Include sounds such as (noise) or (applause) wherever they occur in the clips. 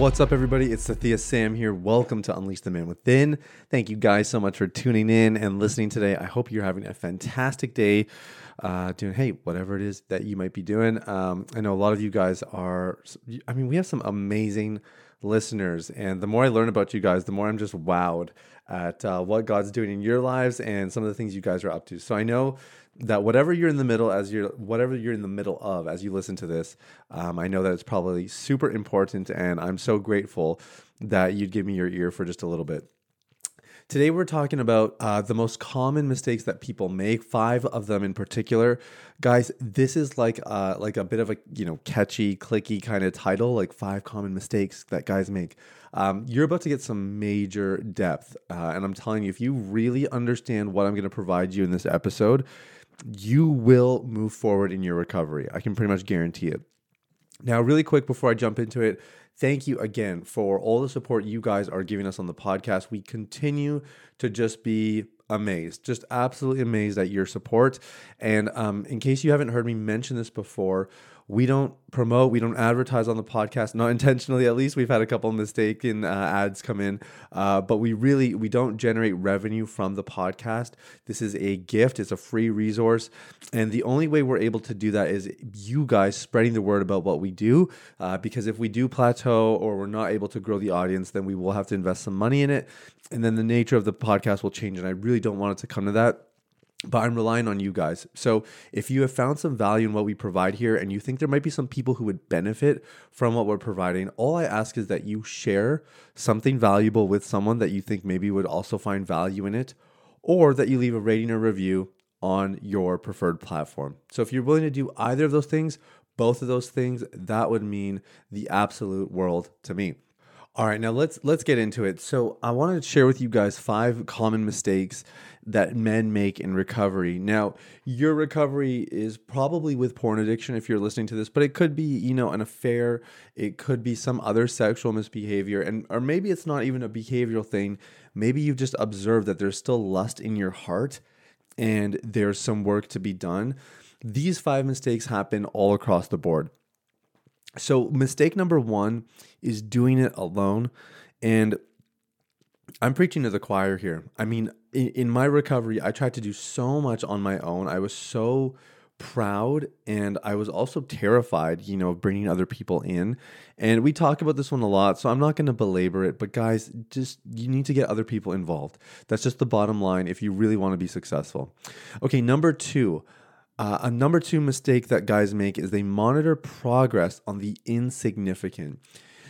What's up, everybody? It's Sathiya Sam here. Welcome to Unleash the Man Within. Thank you guys so much for tuning in and listening today. I hope you're having a fantastic day uh, doing, hey, whatever it is that you might be doing. Um, I know a lot of you guys are, I mean, we have some amazing listeners. And the more I learn about you guys, the more I'm just wowed at uh, what God's doing in your lives and some of the things you guys are up to. So I know that whatever you're in the middle as you're whatever you're in the middle of as you listen to this um, i know that it's probably super important and i'm so grateful that you'd give me your ear for just a little bit. Today we're talking about uh, the most common mistakes that people make five of them in particular. Guys this is like uh, like a bit of a you know catchy clicky kind of title like five common mistakes that guys make. Um, you're about to get some major depth uh, and i'm telling you if you really understand what i'm going to provide you in this episode you will move forward in your recovery. I can pretty much guarantee it. Now, really quick before I jump into it, thank you again for all the support you guys are giving us on the podcast. We continue to just be amazed, just absolutely amazed at your support. And um, in case you haven't heard me mention this before, we don't promote, we don't advertise on the podcast, not (laughs) intentionally at least. We've had a couple mistaken uh, ads come in, uh, but we really we don't generate revenue from the podcast. This is a gift; it's a free resource, and the only way we're able to do that is you guys spreading the word about what we do. Uh, because if we do plateau or we're not able to grow the audience, then we will have to invest some money in it, and then the nature of the podcast will change. And I really don't want it to come to that but I'm relying on you guys. So if you have found some value in what we provide here and you think there might be some people who would benefit from what we're providing, all I ask is that you share something valuable with someone that you think maybe would also find value in it, or that you leave a rating or review on your preferred platform. So if you're willing to do either of those things, both of those things, that would mean the absolute world to me. All right, now let's let's get into it. So I want to share with you guys five common mistakes that men make in recovery. Now, your recovery is probably with porn addiction if you're listening to this, but it could be, you know, an affair, it could be some other sexual misbehavior, and or maybe it's not even a behavioral thing. Maybe you've just observed that there's still lust in your heart and there's some work to be done. These five mistakes happen all across the board. So, mistake number one is doing it alone. And I'm preaching to the choir here. I mean, in, in, my recovery, I tried to do so much on my own. I was so proud and I was also terrified, you know, of bringing other people in. And we talk about this one a lot, so I'm not going to belabor it. But guys, just you need to get other people involved. That's just the bottom line if you really want to be successful. Okay, number two. Uh, a number two mistake that guys make is they monitor progress on the insignificant.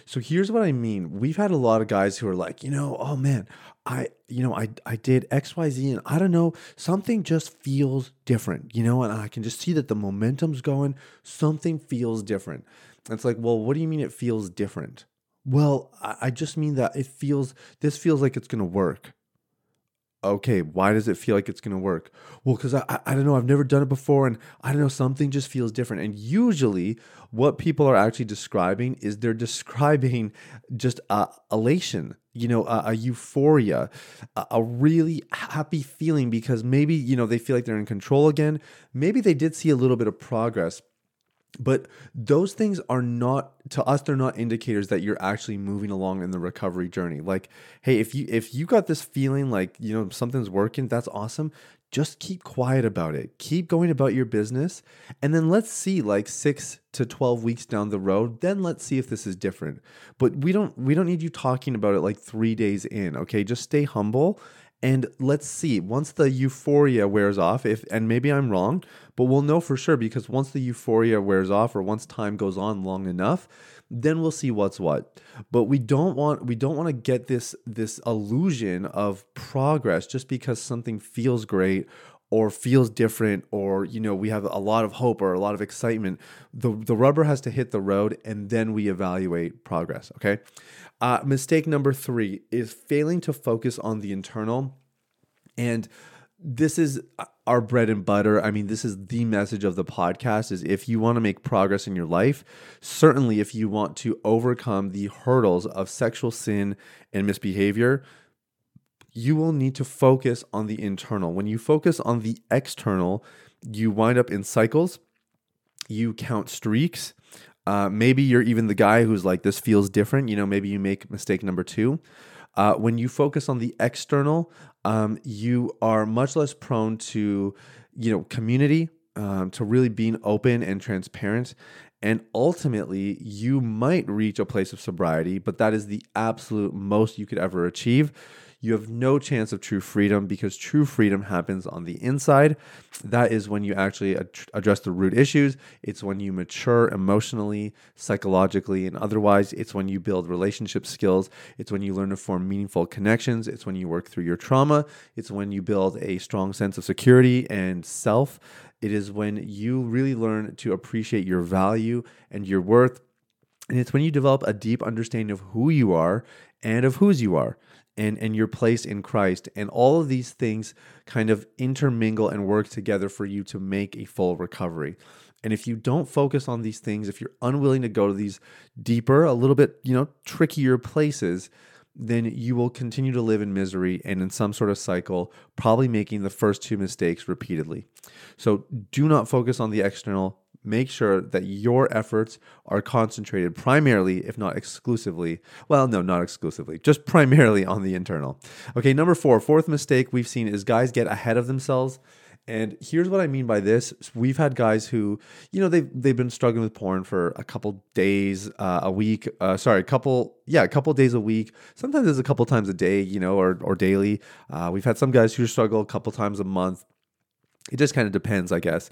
So here's what I mean. We've had a lot of guys who are like, you know, oh man, I, you know, I, I did X, Y, Z, and I don't know, something just feels different, you know, and I can just see that the momentum's going. Something feels different. It's like, well, what do you mean it feels different? Well, I, I just mean that it feels, this feels like it's going to work okay, why does it feel like it's going to work? Well, because I, I, I, don't know, I've never done it before, and I don't know, something just feels different. And usually, what people are actually describing is they're describing just uh, elation, you know, a, a euphoria, a, a really happy feeling because maybe, you know, they feel like they're in control again. Maybe they did see a little bit of progress but those things are not to us they're not indicators that you're actually moving along in the recovery journey. Like hey if you if you got this feeling like you know something's working that's awesome. Just keep quiet about it. Keep going about your business. And then let's see like 6 to 12 weeks down the road then let's see if this is different. But we don't we don't need you talking about it like 3 days in okay? Just stay humble and let's see once the euphoria wears off if and maybe i'm wrong but we'll know for sure because once the euphoria wears off or once time goes on long enough then we'll see what's what. But we don't want we don't want to get this this illusion of progress just because something feels great or feels different or you know we have a lot of hope or a lot of excitement the, the rubber has to hit the road and then we evaluate progress okay uh, mistake number three is failing to focus on the internal and this is our bread and butter. I mean, this is the message of the podcast is if you want to make progress in your life, certainly if you want to overcome the hurdles of sexual sin and misbehavior, you will need to focus on the internal. When you focus on the external, you wind up in cycles, you count streaks. Uh, maybe you're even the guy who's like, this feels different. You know, maybe you make mistake number two. Uh, when you focus on the external, um, you are much less prone to, you know, community, um, to really being open and transparent. And ultimately, you might reach a place of sobriety, but that is the absolute most you could ever achieve you have no chance of true freedom because true freedom happens on the inside. That is when you actually ad- address the root issues. It's when you mature emotionally, psychologically, and otherwise. It's when you build relationship skills. It's when you learn to form meaningful connections. It's when you work through your trauma. It's when you build a strong sense of security and self. It is when you really learn to appreciate your value and your worth. And it's when you develop a deep understanding of who you are and of whose you are and, and your place in Christ. And all of these things kind of intermingle and work together for you to make a full recovery. And if you don't focus on these things, if you're unwilling to go to these deeper, a little bit, you know, trickier places, then you will continue to live in misery and in some sort of cycle, probably making the first two mistakes repeatedly. So do not focus on the external, make sure that your efforts are concentrated primarily, if not exclusively, well, no, not exclusively, just primarily on the internal. Okay, number four, fourth mistake we've seen is guys get ahead of themselves. And here's what I mean by this: we've had guys who, you know, they've they've been struggling with porn for a couple days, uh, a week. Uh, sorry, a couple, yeah, a couple days a week. Sometimes it's a couple times a day, you know, or or daily. Uh, we've had some guys who struggle a couple times a month. It just kind of depends, I guess.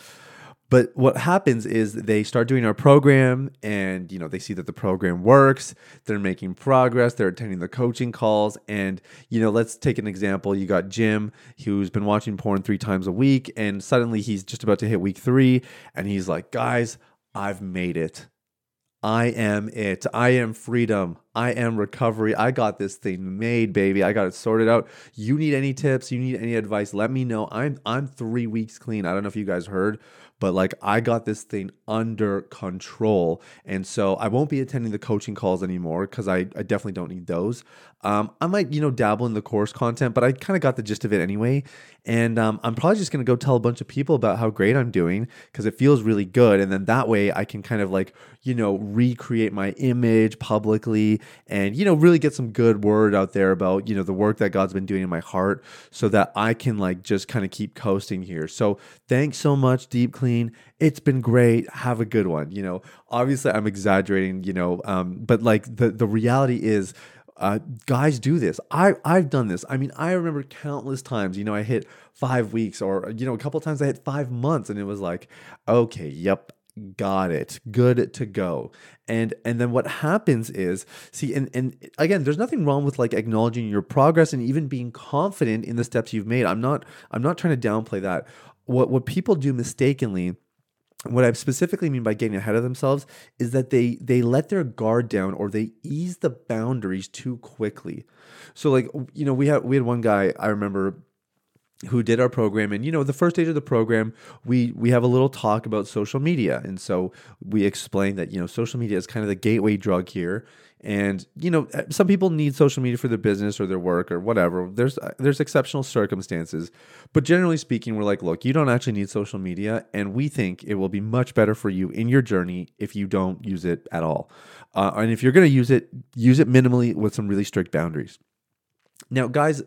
But what happens is they start doing our program and you know they see that the program works, they're making progress, they're attending the coaching calls and you know let's take an example, you got Jim who's been watching porn 3 times a week and suddenly he's just about to hit week 3 and he's like, "Guys, I've made it. I am it. I am freedom. I am recovery. I got this thing made, baby. I got it sorted out. You need any tips? You need any advice? Let me know. I'm I'm 3 weeks clean. I don't know if you guys heard, but like I got this thing under control. And so I won't be attending the coaching calls anymore because I, I definitely don't need those. Um, I might, you know, dabble in the course content, but I kind of got the gist of it anyway. And um, I'm probably just going to go tell a bunch of people about how great I'm doing because it feels really good. And then that way I can kind of like, you know, recreate my image publicly and, you know, really get some good word out there about, you know, the work that God's been doing in my heart so that I can like just kind of keep coasting here. So thanks so much, Deep Clean. It's been great. Have a good one. You know, obviously I'm exaggerating, you know, um, but like the, the reality is, uh, guys do this. I I've done this. I mean, I remember countless times. You know, I hit five weeks, or you know, a couple times I hit five months, and it was like, okay, yep, got it, good to go. And and then what happens is, see, and and again, there's nothing wrong with like acknowledging your progress and even being confident in the steps you've made. I'm not I'm not trying to downplay that. What what people do mistakenly what I specifically mean by getting ahead of themselves is that they they let their guard down or they ease the boundaries too quickly. So like you know we had we had one guy I remember who did our program. And you know the first stage of the program we we have a little talk about social media. And so we explain that you know social media is kind of the gateway drug here. And you know eh, some people need social media for their business or their work or whatever. There's uh, there's exceptional circumstances. But generally speaking we're like look you don't actually need social media. And we think it will be much better for you in your journey if you don't use it at all. Uh, and if you're going to use it use it minimally with some really strict boundaries now, guys,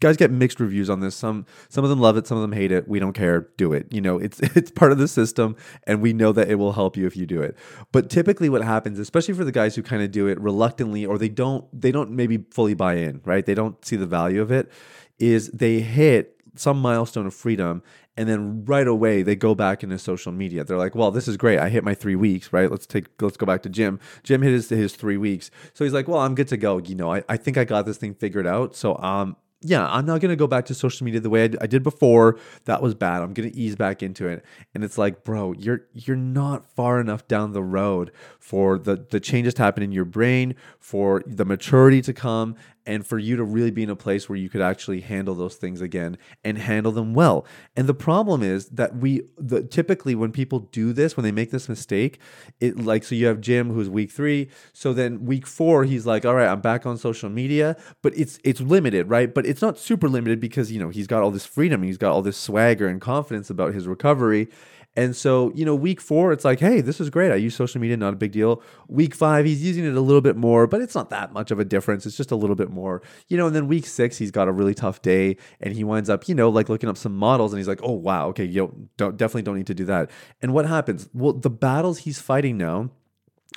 guys get mixed reviews on this. Some some of them love it, some of them hate it. We don't care. Do it. You know, it's (laughs) it's part of the system, and we know that it will help you if you do it. But typically, what happens, especially for the guys who kind of do it reluctantly, or they don't they don't maybe fully buy in, right? They don't see the value of it. Is they hit some milestone of freedom and then right away they go back into social media. They're like well this is great. I hit my three weeks right? Let's take let's go back to jim jim hit his, his three weeks. So he's like well i'm good to go. You know i, I think i got this thing figured out. So um yeah, I'm not going to go back to social media the way I, I did before. That was bad. I'm going to ease back into it. And it's like, bro, you're you're not far enough down the road for the the changes to happen in your brain, for the maturity to come, and for you to really be in a place where you could actually handle those things again and handle them well. And the problem is that we the, typically when people do this, when they make this mistake, it like so you have Jim who's week 3, so then week 4 he's like, "All right, I'm back on social media," but it's it's limited, right? But it's not super limited because, you know, he's got all this freedom, he's got all this swagger and confidence about his recovery and so, you know, week four, it's like, hey, this is great. I use social media, not a big deal. Week five, he's using it a little bit more, but it's not that much of a difference. It's just a little bit more, you know. And then week six, he's got a really tough day and he winds up, you know, like looking up some models and he's like, oh, wow, okay, you don't, definitely don't need to do that. And what happens? Well, the battles he's fighting now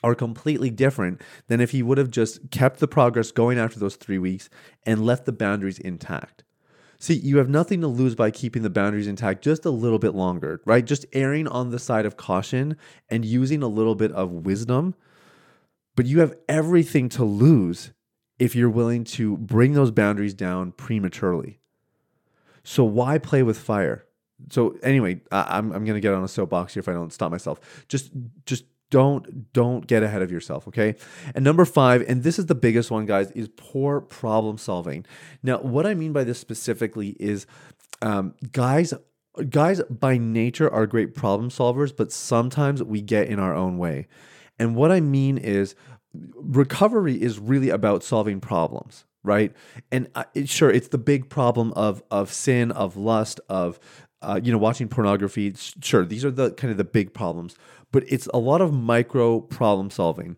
are completely different than if he would have just kept the progress going after those three weeks and left the boundaries intact. See, you have nothing to lose by keeping the boundaries intact just a little bit longer, right? Just erring on the side of caution and using a little bit of wisdom. But you have everything to lose if you're willing to bring those boundaries down prematurely. So why play with fire? So anyway, I, am I'm gonna get on a soapbox here if I don't stop myself. Just just don't don't get ahead of yourself okay? And number five and this is the biggest one guys is poor problem solving. Now what i mean by this specifically is um, guys guys by nature are great problem solvers but sometimes we get in our own way. And what i mean is recovery is really about solving problems right? And it, sure it's the big problem of of sin of lust of uh, you know watching pornography. Sure these are the kind of the big problems but it's a lot of micro problem solving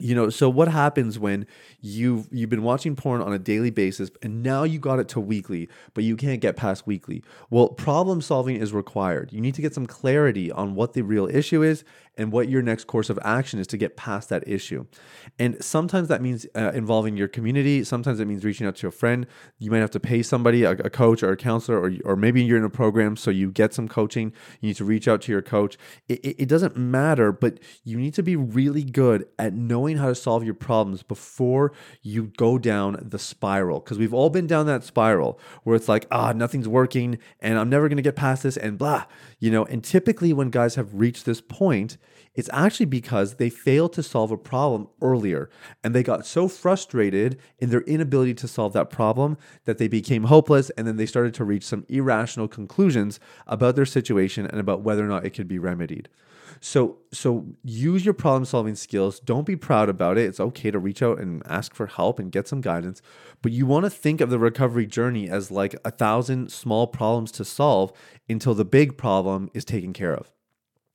you know so what happens when you've you've been watching porn on a daily basis and now you got it to weekly but you can't get past weekly? Well problem solving is required. You need to get some clarity on what the real issue is and what your next course of action is to get past that issue. And sometimes that means uh, involving your community. Sometimes it means reaching out to a friend. You might have to pay somebody a, a coach or a counselor or, or maybe you're in a program so you get some coaching. You need to reach out to your coach. It, it, it doesn't matter but you need to be really good at knowing how to solve your problems before you go down the spiral. Because we've all been down that spiral where it's like, ah, nothing's working and I'm never going to get past this and blah, you know. And typically, when guys have reached this point, it's actually because they failed to solve a problem earlier and they got so frustrated in their inability to solve that problem that they became hopeless and then they started to reach some irrational conclusions about their situation and about whether or not it could be remedied. So so use your problem solving skills. Don't be proud about it. It's okay to reach out and ask for help and get some guidance, but you want to think of the recovery journey as like a thousand small problems to solve until the big problem is taken care of.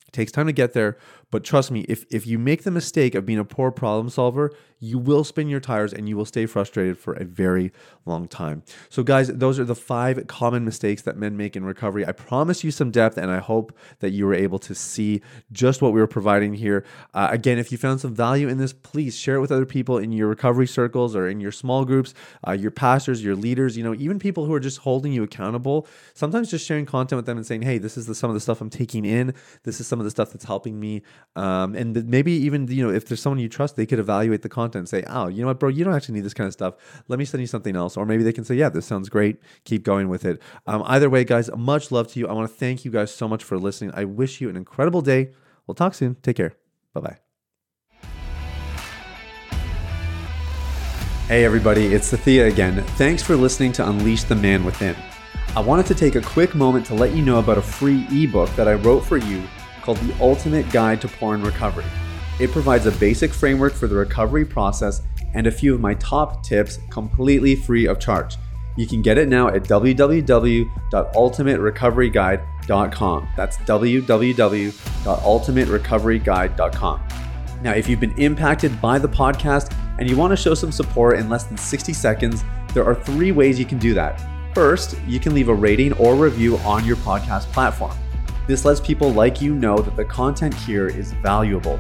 It takes time to get there, but trust me, if if you make the mistake of being a poor problem solver, you will spin your tires and you will stay frustrated for a very long time. So, guys, those are the five common mistakes that men make in recovery. I promise you some depth, and I hope that you were able to see just what we were providing here. Uh, again, if you found some value in this, please share it with other people in your recovery circles or in your small groups, uh, your pastors, your leaders, you know, even people who are just holding you accountable. Sometimes just sharing content with them and saying, hey, this is the, some of the stuff I'm taking in. This is some of the stuff that's helping me. Um, and maybe even, you know, if there's someone you trust, they could evaluate the content and say, oh, you know what, bro, you don't actually need this kind of stuff. Let me send you something else. Or maybe they can say, yeah, this sounds great. Keep going with it. Um, either way, guys, much love to you. I want to thank you guys so much for listening. I wish you an incredible day. We'll talk soon. Take care. Bye bye. Hey, everybody, it's Sathiya again. Thanks for listening to Unleash the Man Within. I wanted to take a quick moment to let you know about a free ebook that I wrote for you called The Ultimate Guide to Porn Recovery. It provides a basic framework for the recovery process and a few of my top tips completely free of charge. You can get it now at www.ultimaterecoveryguide.com. That's www.ultimaterecoveryguide.com. Now, if you've been impacted by the podcast and you want to show some support in less than 60 seconds, there are three ways you can do that. First, you can leave a rating or review on your podcast platform. This lets people like you know that the content here is valuable.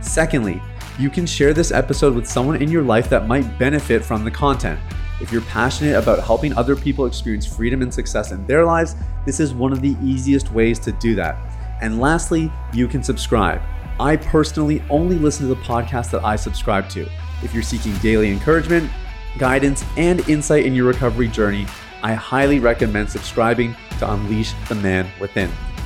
Secondly, you can share this episode with someone in your life that might benefit from the content. If you're passionate about helping other people experience freedom and success in their lives, this is one of the easiest ways to do that. And lastly, you can subscribe. I personally only listen to the podcast that I subscribe to. If you're seeking daily encouragement, guidance, and insight in your recovery journey, I highly recommend subscribing to Unleash the Man Within.